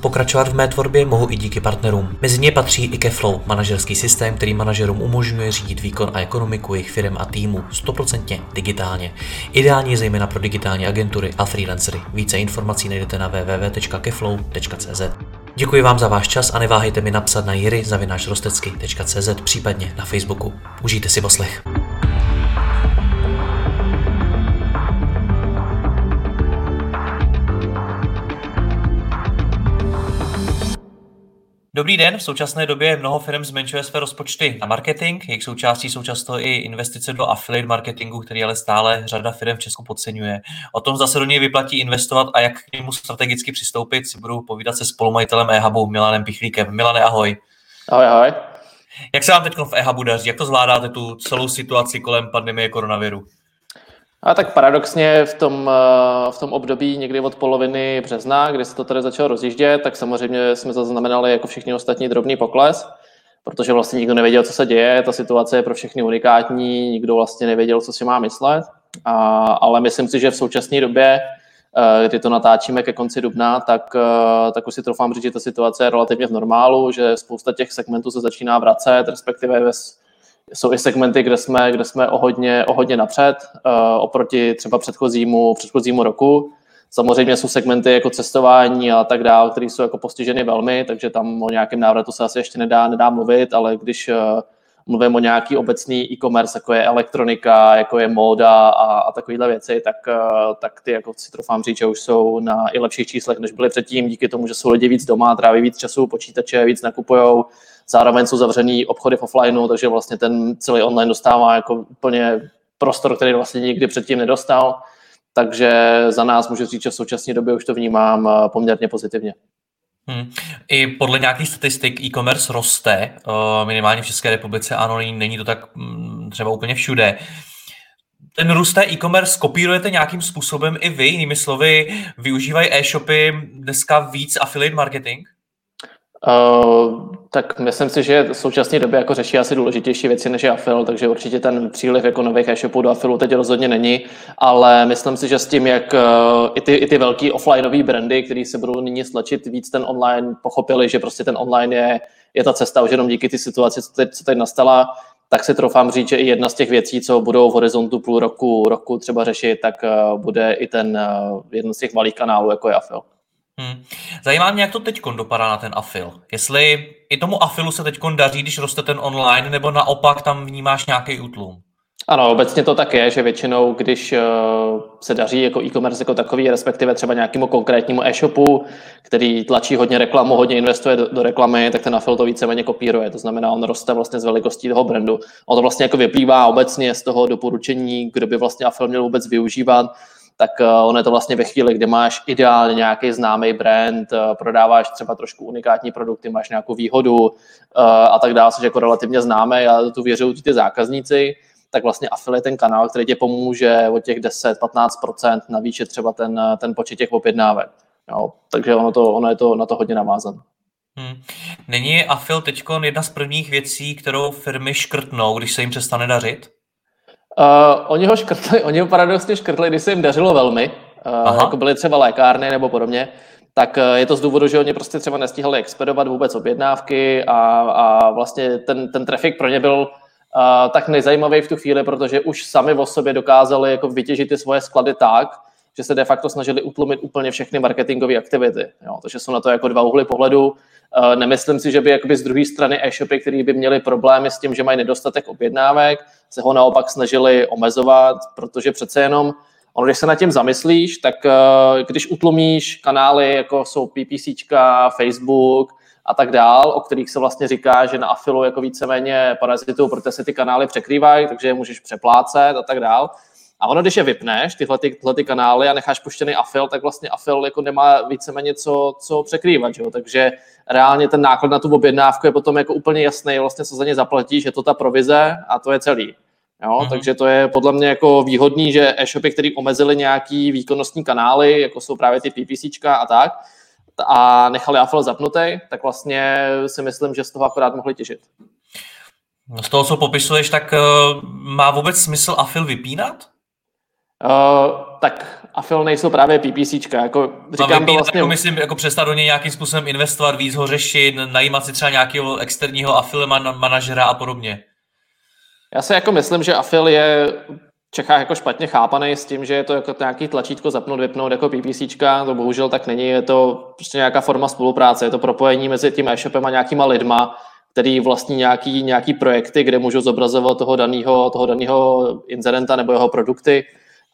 Pokračovat v mé tvorbě mohu i díky partnerům. Mezi ně patří i Keflow, manažerský systém, který manažerům umožňuje řídit výkon a ekonomiku jejich firm a týmu 100% digitálně. Ideální zejména pro digitální agentury a freelancery. Více informací najdete na www.keflow.cz. Děkuji vám za váš čas a neváhejte mi napsat na jiry případně na Facebooku. Užijte si poslech. Dobrý den, v současné době mnoho firm zmenšuje své rozpočty na marketing, jejich součástí jsou často i investice do affiliate marketingu, který ale stále řada firm v Česku podceňuje. O tom zase do něj vyplatí investovat a jak k němu strategicky přistoupit, si budu povídat se spolumajitelem eHubu Milanem Pichlíkem. Milane, ahoj. Ahoj, ahoj. Jak se vám teď v eHubu daří? Jak to zvládáte tu celou situaci kolem pandemie koronaviru? A tak paradoxně v tom, eh, v tom období někdy od poloviny března, kdy se to tady začalo rozjíždět, tak samozřejmě jsme zaznamenali jako všichni ostatní drobný pokles, protože vlastně nikdo nevěděl, co se děje, ta situace je pro všechny unikátní, nikdo vlastně nevěděl, co si má myslet, a, ale myslím si, že v současné době, eh, kdy to natáčíme ke konci dubna, tak, eh, tak už si troufám říct, že ta situace je relativně v normálu, že spousta těch segmentů se začíná vracet, respektive ve, jsou i segmenty, kde jsme, kde jsme o, hodně, o hodně napřed uh, oproti třeba předchozímu, předchozímu roku. Samozřejmě jsou segmenty jako cestování a tak dále, které jsou jako postiženy velmi, takže tam o nějakém návratu se asi ještě nedá, nedá mluvit, ale když uh, mluvím o nějaký obecný e-commerce, jako je elektronika, jako je móda a, a takovéhle věci, tak, uh, tak ty, jako si trofám říct, že už jsou na i lepších číslech, než byly předtím, díky tomu, že jsou lidi víc doma, tráví víc času, počítače, víc nakupujou, zároveň jsou zavřený obchody v offlineu, takže vlastně ten celý online dostává jako úplně prostor, který vlastně nikdy předtím nedostal. Takže za nás můžu říct, že v současné době už to vnímám eh, poměrně pozitivně. Hmm. I podle nějakých statistik e-commerce roste, eh, minimálně v České republice, ano, není to tak mm, třeba úplně všude. Ten růst té e-commerce kopírujete nějakým způsobem i vy, jinými slovy, využívají e-shopy dneska víc affiliate marketing? Uh, tak myslím si, že v současné době jako řeší asi důležitější věci než je Afil, takže určitě ten příliv jako nových e-shopů do Afilu teď rozhodně není, ale myslím si, že s tím, jak uh, i ty, i ty velký offlineové brandy, které se budou nyní stlačit víc ten online, pochopili, že prostě ten online je, je ta cesta už jenom díky ty situaci, co teď, co teď nastala, tak si troufám říct, že i jedna z těch věcí, co budou v horizontu půl roku, roku třeba řešit, tak uh, bude i ten uh, jeden z těch malých kanálů, jako je Afil. Hmm. Zajímá mě, jak to teď dopadá na ten afil. Jestli i tomu afilu se teď daří, když roste ten online, nebo naopak tam vnímáš nějaký útlum? Ano, obecně to tak je, že většinou, když uh, se daří jako e-commerce jako takový, respektive třeba nějakému konkrétnímu e-shopu, který tlačí hodně reklamu, hodně investuje do, do reklamy, tak ten afil to víceméně kopíruje. To znamená, on roste vlastně z velikostí toho brandu. On to vlastně jako vyplývá obecně z toho doporučení, kdo by vlastně afil měl vůbec využívat tak uh, ono je to vlastně ve chvíli, kdy máš ideálně nějaký známý brand, uh, prodáváš třeba trošku unikátní produkty, máš nějakou výhodu uh, a tak dále, což jako relativně známé a tu věří ty zákazníci, tak vlastně affiliate ten kanál, který tě pomůže od těch 10-15% navýšit třeba ten, ten počet těch objednávek. Jo, takže ono, to, ono je to na to hodně navázané. Hmm. Není afil teď jedna z prvních věcí, kterou firmy škrtnou, když se jim přestane dařit? Uh, oni ho škrtli, oni ho paradoxně škrtli, když se jim dařilo velmi, uh, jako byly třeba lékárny nebo podobně, tak uh, je to z důvodu, že oni prostě třeba nestihali expedovat vůbec objednávky a, a vlastně ten, ten trafik pro ně byl uh, tak nezajímavý v tu chvíli, protože už sami o sobě dokázali jako vytěžit ty svoje sklady tak, že se de facto snažili utlumit úplně všechny marketingové aktivity. Jo, takže jsou na to jako dva úhly pohledu. Uh, nemyslím si, že by jakoby z druhé strany e-shopy, které by měly problémy s tím, že mají nedostatek objednávek, se ho naopak snažili omezovat, protože přece jenom ono, když se nad tím zamyslíš, tak uh, když utlumíš kanály, jako jsou PPC, Facebook a tak dál, o kterých se vlastně říká, že na afilu jako víceméně parazitují, protože se ty kanály překrývají, takže je můžeš přeplácet a tak dál, a ono, když je vypneš, tyhle, ty, tyhle ty kanály a necháš puštěný afil, tak vlastně afil jako nemá víceméně co, co překrývat. Že jo? Takže reálně ten náklad na tu objednávku je potom jako úplně jasný, vlastně co za ně zaplatíš, je to ta provize a to je celý. Jo? Mm-hmm. Takže to je podle mě jako výhodný, že e-shopy, které omezily nějaký výkonnostní kanály, jako jsou právě ty PPCčka a tak, a nechali Affle zapnutý, tak vlastně si myslím, že z toho akorát mohli těžit. Z toho, co popisuješ, tak uh, má vůbec smysl Affil vypínat? Uh, tak Affil nejsou právě PPCčka. Jako, říkám to vlastně... Jako myslím, jako přestat do něj nějakým způsobem investovat, víc ho řešit, najímat si třeba nějakého externího Affil manažera a podobně. Já si jako myslím, že Affil je v Čechách jako špatně chápaný s tím, že je to jako nějaký tlačítko zapnout, vypnout jako PPCčka, to bohužel tak není, je to prostě nějaká forma spolupráce, je to propojení mezi tím e-shopem a nějakýma lidma, který vlastní nějaký, nějaký projekty, kde můžou zobrazovat toho daného toho danýho inzerenta nebo jeho produkty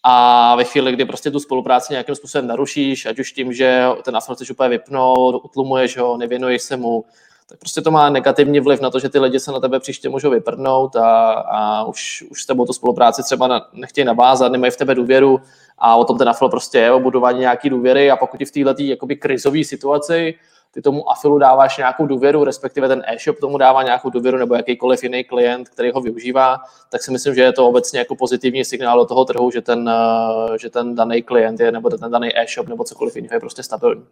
a ve chvíli, kdy prostě tu spolupráci nějakým způsobem narušíš, ať už tím, že ten affiliate chceš úplně vypnout, utlumuješ ho, nevěnuješ se mu, tak prostě to má negativní vliv na to, že ty lidi se na tebe příště můžou vyprdnout a, a už, už s tebou tu spolupráci třeba na, nechtějí navázat, nemají v tebe důvěru a o tom ten affiliate prostě je o budování nějaký důvěry a pokud v této krizové situaci ty tomu afilu dáváš nějakou důvěru, respektive ten e-shop tomu dává nějakou důvěru nebo jakýkoliv jiný klient, který ho využívá, tak si myslím, že je to obecně jako pozitivní signál do toho trhu, že ten, eh, že ten daný klient je nebo ten daný e-shop nebo cokoliv jiného je prostě stabilní.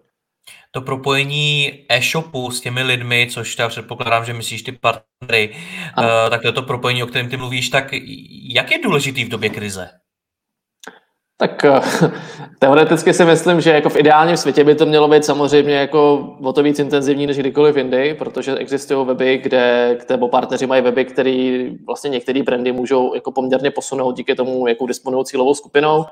To propojení e-shopu s těmi lidmi, což já předpokládám, že myslíš ty partnery, uh, tak to je to propojení, o kterém ty mluvíš, tak jak je důležitý v době krize? Tak eh, teoreticky si myslím, že jako v ideálním světě by to mělo být samozřejmě jako o to víc intenzivní než kdykoliv jindy, protože existují weby, kde, nebo partneři mají weby, které vlastně některé brandy můžou jako poměrně posunout díky tomu, jakou disponují cílovou skupinou.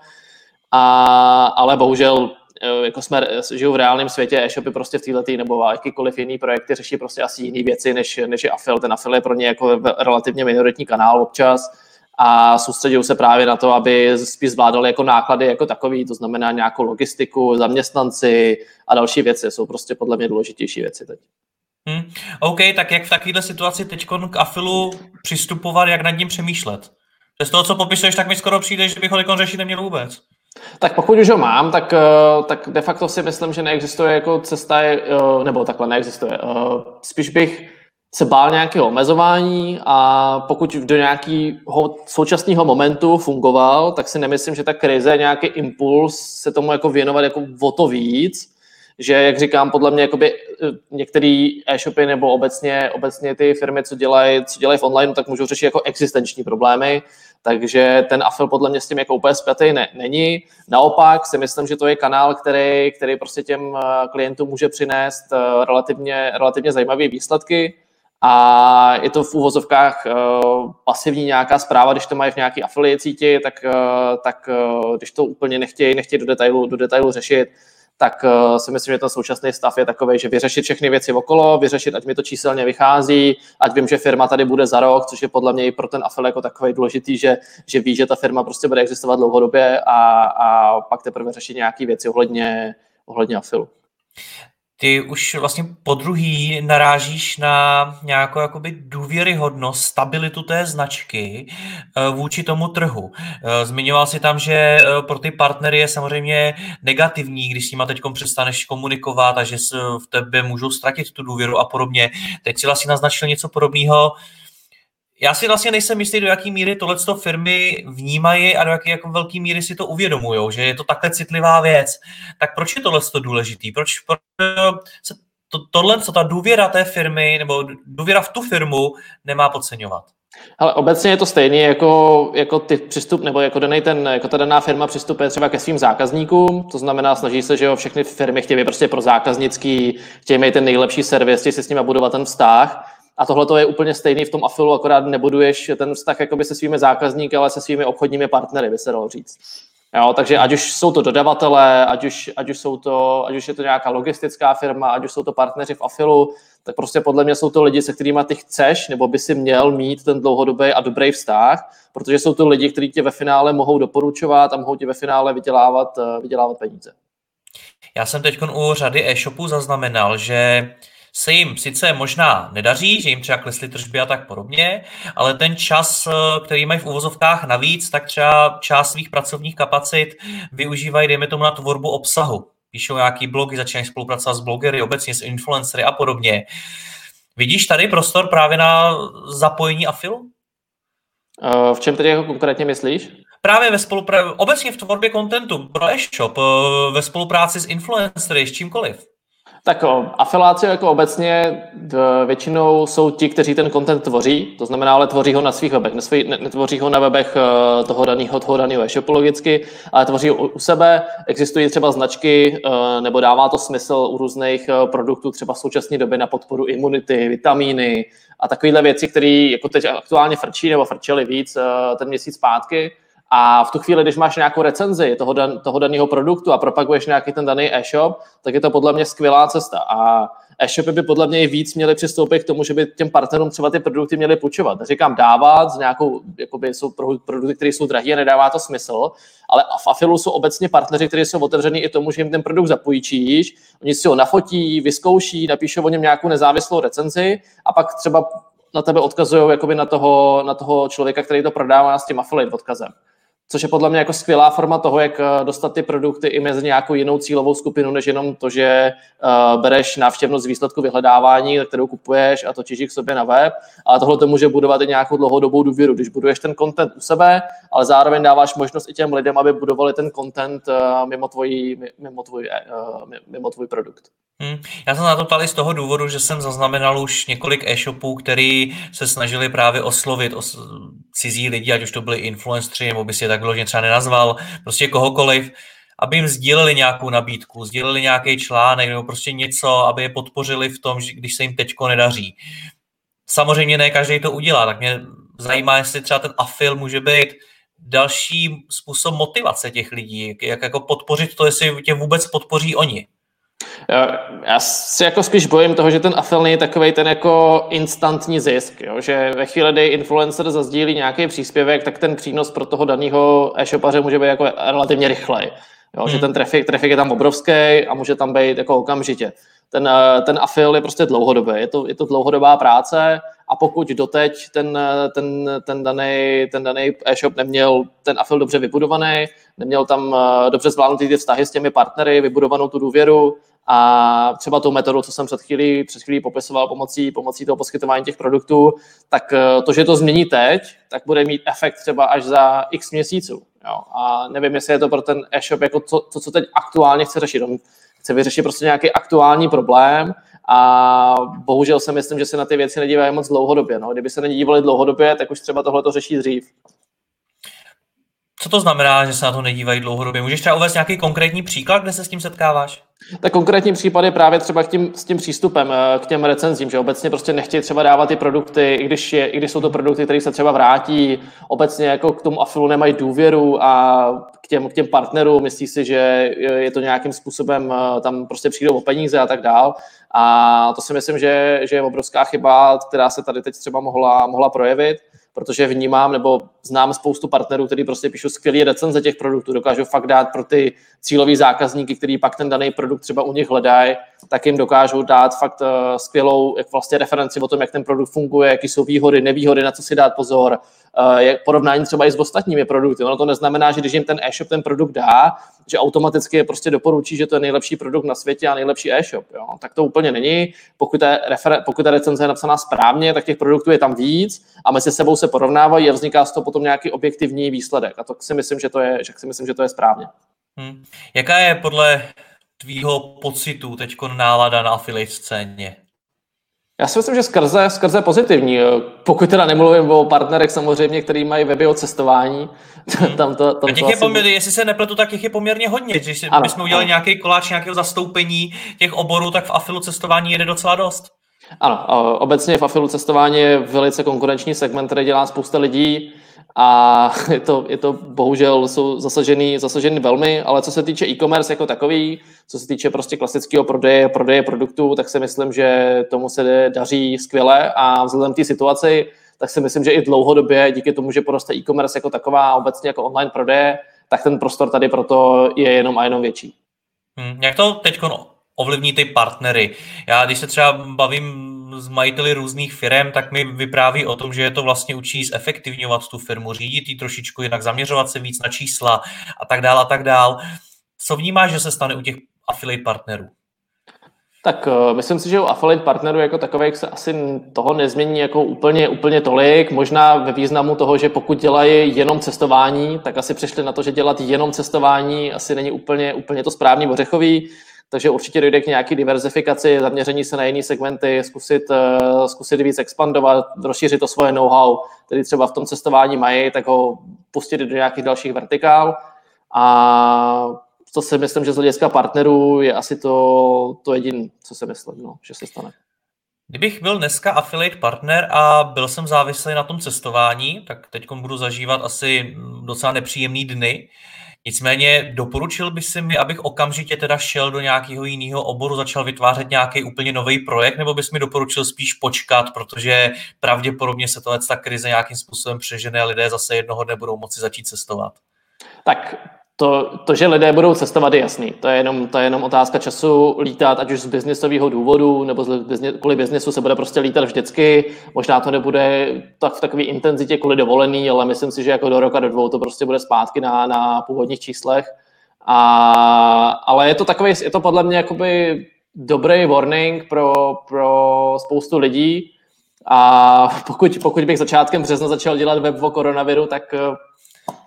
A, ale bohužel eh, jako jsme žiju v reálném světě, e-shopy prostě v této nebo jakýkoliv jiný projekty řeší prostě asi jiné věci, než, než je Afil. Ten Afil je pro ně jako relativně minoritní kanál občas a soustředil se právě na to, aby spíš zvládali jako náklady jako takový, to znamená nějakou logistiku, zaměstnanci a další věci. Jsou prostě podle mě důležitější věci teď. Hmm. OK, tak jak v takovéhle situaci teď k Afilu přistupovat, jak nad ním přemýšlet? Z toho, co popisuješ, tak mi skoro přijde, že bych ho řešit neměl vůbec. Tak pokud už ho mám, tak, eh, tak de facto si myslím, že neexistuje jako cesta, eh, nebo takhle neexistuje. Eh, spíš bych se bál nějakého omezování a pokud do nějakého současného momentu fungoval, tak si nemyslím, že ta krize, nějaký impuls se tomu jako věnovat jako o to víc, že, jak říkám, podle mě jakoby eh, některé e-shopy nebo obecně, obecně ty firmy, co dělají, co dělají v online, tak můžou řešit jako existenční problémy, takže ten afil podle mě s tím jako úplně zpětej ne, není. Naopak si myslím, že to je kanál, který, který prostě těm eh, klientům může přinést eh, relativně, relativně zajímavé výsledky, a je to v úvozovkách uh, pasivní nějaká zpráva, když to mají v nějaké affiliate síti, tak, uh, tak uh, když to úplně nechtějí, nechtějí do detailu, do detailu řešit, tak si myslím, že ten současný stav je takový, že vyřešit všechny věci okolo, vyřešit, ať mi to číselně vychází, ať vím, že firma tady bude za rok, což je podle mě i pro ten afil jako takový důležitý, že, že ví, že ta firma prostě bude existovat dlouhodobě a, a pak teprve řešit nějaké věci ohledně, ohledně afilu ty už vlastně po druhý narážíš na nějakou jakoby důvěryhodnost, stabilitu té značky eh, vůči tomu trhu. Eh, zmiňoval si tam, že eh, pro ty partnery je samozřejmě negativní, když s nima teď přestaneš komunikovat a že v tebe můžou ztratit tu důvěru a podobně. Teď si vlastně naznačil něco podobného já si vlastně nejsem jistý, do jaké míry tohleto firmy vnímají a do jaké jako velké míry si to uvědomují, že je to takhle citlivá věc. Tak proč je tohle důležitý? Proč, proč se to, tohle, co ta důvěra té firmy nebo důvěra v tu firmu nemá podceňovat? Ale obecně je to stejné jako, jako ty přístup, nebo jako, daný ten, jako ta daná firma přistupuje třeba ke svým zákazníkům, to znamená, snaží se, že jo, všechny firmy chtějí prostě pro zákaznický, chtějí mít ten nejlepší servis, chtějí si s nimi budovat ten vztah a tohle to je úplně stejný v tom afilu, akorát nebuduješ ten vztah jakoby se svými zákazníky, ale se svými obchodními partnery, by se dalo říct. Jo, takže ať už jsou to dodavatelé, ať už, ať, už jsou to, ať už je to nějaká logistická firma, ať už jsou to partneři v afilu, tak prostě podle mě jsou to lidi, se kterými ty chceš, nebo by si měl mít ten dlouhodobý a dobrý vztah, protože jsou to lidi, kteří tě ve finále mohou doporučovat a mohou tě ve finále vydělávat, eh, vydělávat peníze. Já jsem teď u řady e-shopů zaznamenal, že se jim sice možná nedaří, že jim třeba klesly tržby a tak podobně, ale ten čas, eh, který mají v uvozovkách navíc, tak třeba část svých pracovních kapacit využívají, dejme tomu, na tvorbu obsahu. Píšou nějaký blogy, začínají spolupracovat s blogery, obecně s influencery a podobně. Vidíš tady prostor právě na zapojení afilu? V čem tedy jako konkrétně myslíš? Právě ve spolupráci, obecně v tvorbě kontentu pro e-shop, ve spolupráci s influencery, s čímkoliv. Tak afiláci jako obecně většinou jsou ti, kteří ten content tvoří, to znamená, ale tvoří ho na svých webech, netvoří ho na webech eh, toho daného, toho daného e-shopu logicky, ale tvoří ho u sebe. Existují třeba značky, eh, nebo dává to smysl u různých eh, produktů, třeba v současné době na podporu imunity, vitamíny a takovéhle věci, které jako teď aktuálně frčí nebo frčely víc ten měsíc zpátky a v tu chvíli, když máš nějakou recenzi toho, dan, toho daného produktu a propaguješ nějaký ten daný e-shop, tak je to podle mě skvělá cesta. A e-shopy by podle mě i víc měly přistoupit k tomu, že by těm partnerům třeba ty produkty měly půjčovat. Říkám dávat, z nějakou, jakoby jsou produkty, které jsou drahé a nedává to smysl, ale v Afilu jsou obecně partneři, kteří jsou otevření i tomu, že jim ten produkt zapůjčíš, oni si ho nafotí, vyzkouší, napíšou o něm nějakou nezávislou recenzi a pak třeba na tebe odkazují na toho, na toho člověka, který to prodává s tím affiliate odkazem což je podle mě jako skvělá forma toho, jak eh, dostat ty produkty i mezi nějakou jinou cílovou skupinu, než jenom to, že uh, bereš návštěvnost z výsledku vyhledávání, kterou kupuješ a točíš ji k sobě na web, ale tohle to může budovat i nějakou dlouhodobou důvěru, když buduješ ten content u sebe, ale zároveň dáváš možnost i těm lidem, aby budovali ten content uh, mimo, tvojí, mimo, tvůj, mimo tvůj produkt. Hmm. Já jsem na to ptal z toho důvodu, že jsem zaznamenal už několik e-shopů, který se snažili právě oslovit os- cizí lidi, ať už to byli influenceri, nebo by si je tak vyloženě třeba nenazval, prostě kohokoliv, aby jim sdíleli nějakou nabídku, sdíleli nějaký článek nebo prostě něco, aby je podpořili v tom, že když se jim teďko nedaří. Samozřejmě ne každý to udělá, tak mě zajímá, jestli třeba ten afil může být další způsob motivace těch lidí, jak jako podpořit to, jestli tě vůbec podpoří oni. Já si jako spíš bojím toho, že ten afil je takový ten jako instantní zisk, jo? že ve chvíli, kdy influencer zazdílí nějaký příspěvek, tak ten přínos pro toho daného e-shopaře může být jako relativně rychlej. Jo? Hmm. Že ten trafik, trafik je tam obrovský a může tam být jako okamžitě. Ten, ten afil je prostě dlouhodobý, je to, je to dlouhodobá práce a pokud doteď ten, ten, ten daný ten daný e-shop neměl ten afil dobře vybudovaný, neměl tam dobře zvládnutý ty vztahy s těmi partnery, vybudovanou tu důvěru, a třeba tou metodou, co jsem před chvílí, před chvílí popisoval pomocí, pomocí toho poskytování těch produktů, tak eh, to, že to změní teď, tak bude mít efekt třeba až za x měsíců. Jo. A nevím, jestli je to pro ten e-shop jako to, to, co teď aktuálně chce řešit. On chce vyřešit prostě nějaký aktuální problém a bohužel si myslím, že se na ty věci nedívají moc dlouhodobě. No. Kdyby se nedívali dlouhodobě, tak už třeba tohle to řeší dřív. Co to znamená, že se na to nedívají dlouhodobě? Můžeš třeba uvést nějaký konkrétní příklad, kde se s tím setkáváš? Tak konkrétní případ je právě třeba k tím, s tím přístupem eh, k těm recenzím, že obecně prostě nechtějí třeba dávat ty produkty, i když, je, i když jsou to produkty, které se třeba vrátí, obecně jako k tomu afilu nemají důvěru a k těm, k těm partnerům myslí si, že je to nějakým způsobem, eh, tam prostě přijdou o peníze a tak dál. A to si myslím, že, že je obrovská chyba, která se tady teď třeba mohla, mohla projevit protože vnímám nebo znám spoustu partnerů, kteří prostě píšou skvělé recenze těch produktů, dokážou fakt dát pro ty cílový zákazníky, který pak ten daný produkt třeba u nich hledají, tak jim dokážou dát fakt uh, skvělou jak vlastně referenci o tom, jak ten produkt funguje, jaký jsou výhody, nevýhody, na co si dát pozor, uh, jak porovnání třeba i s ostatními produkty. Ono to neznamená, že když jim ten e-shop ten produkt dá, že automaticky je prostě doporučí, že to je nejlepší produkt na světě a nejlepší e-shop. Jo? Tak to úplně není. Pokud ta, refer- pokud ta recenze je napsaná správně, tak těch produktů je tam víc a mezi sebou se porovnávají a vzniká z toho potom nějaký objektivní výsledek. A to si myslím, že to je, že si myslím, že to je správně. Hmm. Jaká je podle tvýho pocitu teď nálada na affiliate scéně? Já si myslím, že skrze, skrze pozitivní. Pokud teda nemluvím o partnerech samozřejmě, který mají weby o cestování. Tam to, tam těch to je poměrně, jestli se nepletu, tak těch je poměrně hodně. Když ano, bychom udělali ano. nějaký koláč nějakého zastoupení těch oborů, tak v afilu cestování jede docela dost. Ano, obecně v afilu cestování je velice konkurenční segment, který dělá spousta lidí a je to, je to bohužel jsou zasažený, zasažený velmi, ale co se týče e-commerce jako takový, co se týče prostě klasického prodeje, prodeje produktů, tak si myslím, že tomu se daří skvěle a vzhledem k té situaci, tak si myslím, že i dlouhodobě díky tomu, že poroste e-commerce jako taková obecně jako online prodeje, tak ten prostor tady proto je jenom a jenom větší. Hmm, jak to teď ovlivní ty partnery? Já když se třeba bavím s majiteli různých firm, tak mi vypráví o tom, že je to vlastně učí zefektivňovat tu firmu, řídit ji trošičku jinak, zaměřovat se víc na čísla a tak dál a tak dál. Co vnímáš, že se stane u těch affiliate partnerů? Tak uh, myslím si, že u affiliate partnerů jako takových se asi toho nezmění jako úplně, úplně tolik. Možná ve významu toho, že pokud dělají jenom cestování, tak asi přišli na to, že dělat jenom cestování asi není úplně, úplně to správný ořechový. Takže určitě dojde k nějaké diverzifikaci, zaměření se na jiné segmenty, zkusit, uh, zkusit víc expandovat, rozšířit to svoje know-how, který třeba v tom cestování mají, tak ho pustit do nějakých dalších vertikál. A to si myslím, že z hlediska partnerů je asi to, to jediné, co si myslím, no, že se stane. Kdybych byl dneska affiliate partner a byl jsem závislý na tom cestování, tak teď budu zažívat asi docela nepříjemný dny. Nicméně doporučil by si mi, abych okamžitě teda šel do nějakého jiného oboru, začal vytvářet nějaký úplně nový projekt, nebo bys mi doporučil spíš počkat, protože pravděpodobně se tohle ta krize nějakým způsobem přežene a lidé zase jednoho dne budou moci začít cestovat? Tak to, to, že lidé budou cestovat, je jasný. To je jenom, to je jenom otázka času lítat, ať už z biznisového důvodu, nebo z biznis, kvůli biznesu se bude prostě lítat vždycky. Možná to nebude tak v takové intenzitě kvůli dovolený, ale myslím si, že jako do roka, do dvou to prostě bude zpátky na, na původních číslech. A, ale je to takový, je to podle mě jakoby dobrý warning pro, pro spoustu lidí. A pokud, pokud bych začátkem března začal dělat web o koronaviru, tak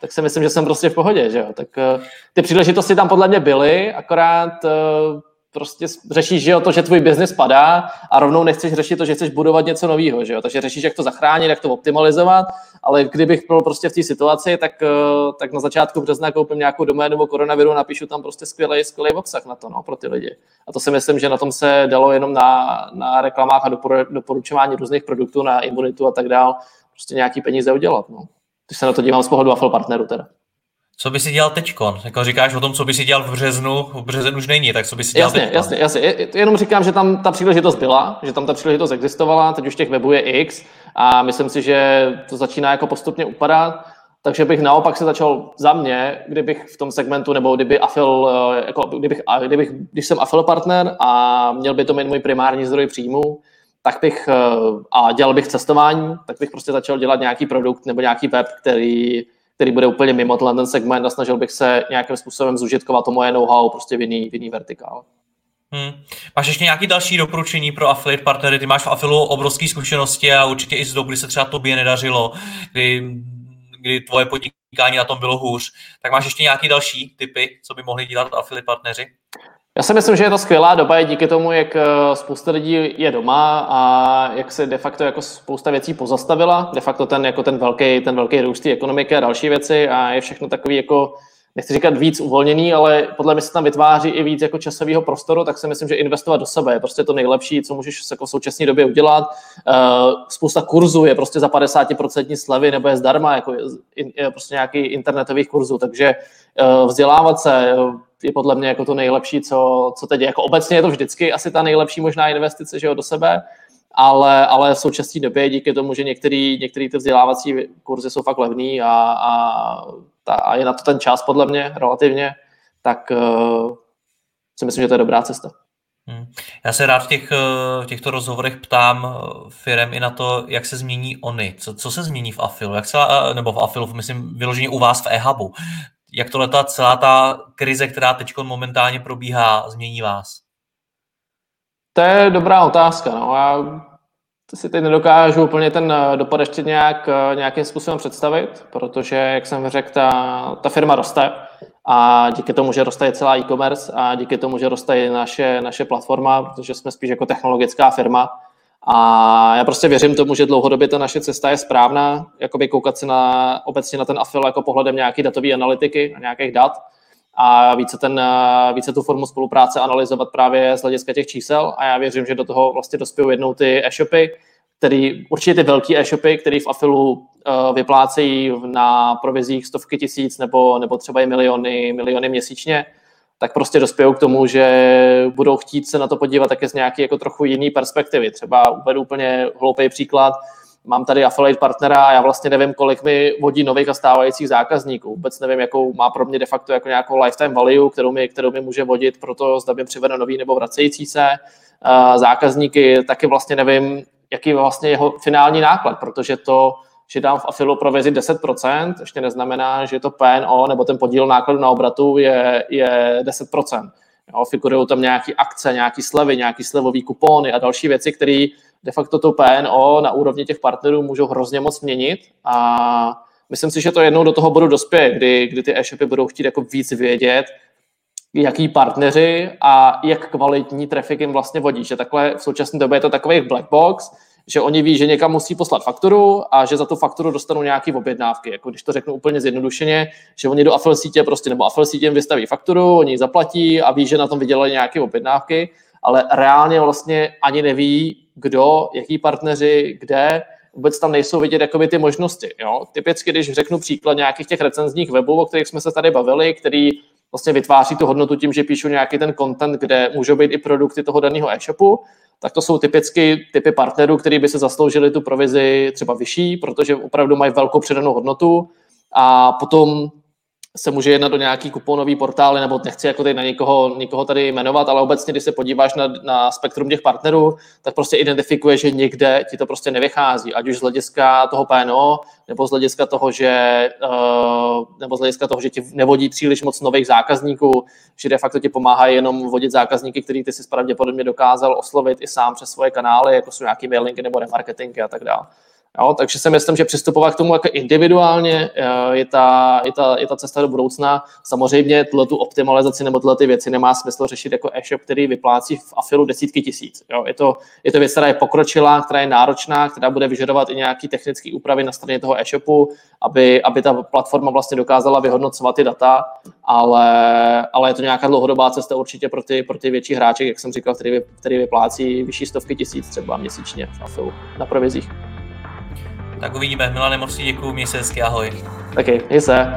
tak si myslím, že jsem prostě v pohodě, že jo. Tak uh, ty příležitosti tam podle mě byly, akorát uh, prostě řešíš, že jo, to, že tvůj biznis padá a rovnou nechceš řešit to, že chceš budovat něco nového, že jo. Takže řešíš, jak to zachránit, jak to optimalizovat, ale kdybych byl prostě v té situaci, tak, uh, tak na začátku března koupím nějakou doménu o koronaviru, napíšu tam prostě skvělý, skvělý obsah na to, no, pro ty lidi. A to si myslím, že na tom se dalo jenom na, na reklamách a doporučování různých produktů na imunitu a tak dál, prostě nějaký peníze udělat, no když se na to dívám z pohledu Affle partneru teda. Co by si dělal teďkon? Jako říkáš o tom, co by si dělal v březnu, v březen už není, tak co by si dělal jasně, teďkon? Jasně, jasně. Jenom říkám, že tam ta příležitost byla, že tam ta příležitost existovala, teď už těch webů je X a myslím si, že to začíná jako postupně upadat. Takže bych naopak se začal za mě, kdybych v tom segmentu, nebo kdyby afil, eh, jako kdybych, kdybych, když jsem afil partner a měl by to mít můj primární zdroj příjmu, tak bych, eh, a dělal bych cestování, tak bych prostě začal dělat nějaký produkt nebo nějaký web, který, který bude úplně mimo ten segment a snažil bych se nějakým způsobem zužitkovat to moje know-how prostě v jiný, v jiný vertikál. Hmm. Máš ještě nějaké další doporučení pro affiliate partnery? Ty máš v Affilu obrovské zkušenosti a určitě i z doby, kdy se třeba tobě nedařilo, kdy, kdy tvoje podnikání na tom bylo hůř. Tak máš ještě nějaké další typy, co by mohli dělat affiliate partneři? Já si myslím, že je to skvělá doba díky tomu, jak eh, spousta lidí je doma a jak se de facto jako spousta věcí pozastavila. De facto ten, jako ten velký, ten velký růst ekonomiky a další věci a je všechno takový jako nechci říkat víc uvolněný, ale podle mě se tam vytváří i víc jako časového prostoru, tak si myslím, že investovat do sebe je prostě to nejlepší, co můžeš jako v současné době udělat. Uh, spousta kurzů je prostě za 50% slevy nebo je zdarma, jako je, je prostě nějaký internetových kurzů, takže uh, vzdělávat se, je podle mě jako to nejlepší, co, co teď je. Jako obecně je to vždycky asi ta nejlepší možná investice že jo, do sebe, ale, ale v současné době díky tomu, že některé ty vzdělávací kurzy jsou fakt levný a, a, ta, a je na to ten čas podle mě relativně, tak uh, si myslím, že to je dobrá cesta. Hmm. Já se rád v, těch, eh, v těchto rozhovorech ptám eh, firem i na to, jak se změní oni. Co, co se změní v Afilu? Jak se, nebo v Afilu, myslím, vyloženě u vás v eHubu jak to leta celá ta krize, která teď momentálně probíhá, změní vás? To je dobrá otázka. No. Já si teď nedokážu úplně ten eh, dopad ještě nějak, eh, nějakým způsobem představit, protože, jak jsem řekl, ta, ta firma roste a díky tomu, že roste celá e-commerce a díky tomu, že roste naše, naše platforma, protože jsme spíš jako technologická firma, a já prostě věřím tomu, že dlouhodobě ta naše cesta je správná, jakoby koukat se na, obecně na ten afil jako pohledem nějaký datové analytiky a nějakých dat a více, ten, více tu formu spolupráce analyzovat právě z hlediska těch čísel. A já věřím, že do toho vlastně dospějí jednou ty e-shopy, který, určitě ty velké e-shopy, které v afilu uh, vyplácejí na provizích stovky tisíc nebo, nebo třeba i miliony, miliony měsíčně, tak prostě dospějou k tomu, že budou chtít se na to podívat také z nějaké jako trochu jiný perspektivy. Třeba uvedu úplně hloupý příklad, mám tady affiliate partnera a já vlastně nevím, kolik mi vodí nových a stávajících zákazníků. Vůbec nevím, jakou má pro mě de facto jako nějakou lifetime value, kterou mi, kterou mi může vodit pro to, zda mi přivede nový nebo vracející se zákazníky. Taky vlastně nevím, jaký je vlastně jeho finální náklad, protože to že dám v afilu provizi 10%, ještě neznamená, že to PNO nebo ten podíl nákladu na obratu je, je 10%. Jo, figurují tam nějaké akce, nějaké slevy, nějaké slevové kupony a další věci, které de facto to PNO na úrovni těch partnerů můžou hrozně moc měnit a myslím si, že to jednou do toho bodu dospěje, kdy, kdy ty e-shopy budou chtít jako víc vědět, jaký partneři a jak kvalitní trafik jim vlastně vodí. Že takhle v současné době je to takový black box, že oni ví, že někam musí poslat fakturu a že za tu fakturu dostanou nějaké objednávky. Jako když to řeknu úplně zjednodušeně, že oni do Affle sítě prostě nebo Affle sítě jim vystaví fakturu, oni ji zaplatí a ví, že na tom vydělali nějaké objednávky, ale reálně vlastně ani neví, kdo, jaký partneři, kde, vůbec tam nejsou vidět jakoby ty možnosti. Jo? Typicky, když řeknu příklad nějakých těch recenzních webů, o kterých jsme se tady bavili, který vlastně vytváří tu hodnotu tím, že píšu nějaký ten content, kde můžou být i produkty toho daného e-shopu, tak to jsou typicky typy partnerů, který by se zasloužili tu provizi třeba vyšší, protože opravdu mají velkou přidanou hodnotu. A potom se může jednat o nějaký kuponový portály, nebo nechci jako tady na někoho, někoho tady jmenovat, ale obecně, když se podíváš na, na spektrum těch partnerů, tak prostě identifikuje, že někde ti to prostě nevychází, ať už z hlediska toho PNO, nebo z hlediska toho, že, uh, nebo z hlediska toho, že ti nevodí příliš moc nových zákazníků, že de facto ti pomáhá jenom vodit zákazníky, který ty si pravděpodobně dokázal oslovit i sám přes svoje kanály, jako jsou nějaký mailingy nebo remarketingy a tak dále. Jo, takže si myslím, že přistupovat k tomu jako individuálně eh, je ta, je ta, je ta cesta do budoucna. Samozřejmě tuhle tu optimalizaci nebo tyhle ty věci nemá smysl řešit jako e-shop, který vyplácí v afilu desítky tisíc. Jo, je, to, je to věc, která je pokročilá, která je náročná, která bude vyžadovat i nějaké technické úpravy na straně toho e-shopu, aby, aby ta platforma vlastně dokázala vyhodnocovat ty data, ale, ale je to nějaká dlouhodobá cesta určitě pro ty, pro ty větší hráče, jak jsem říkal, který, který vyplácí vyšší stovky tisíc třeba měsíčně v afilu na provizích. Tak uvidíme. Milane, moc děkuji, měj se hezky, ahoj. Taky, měj se.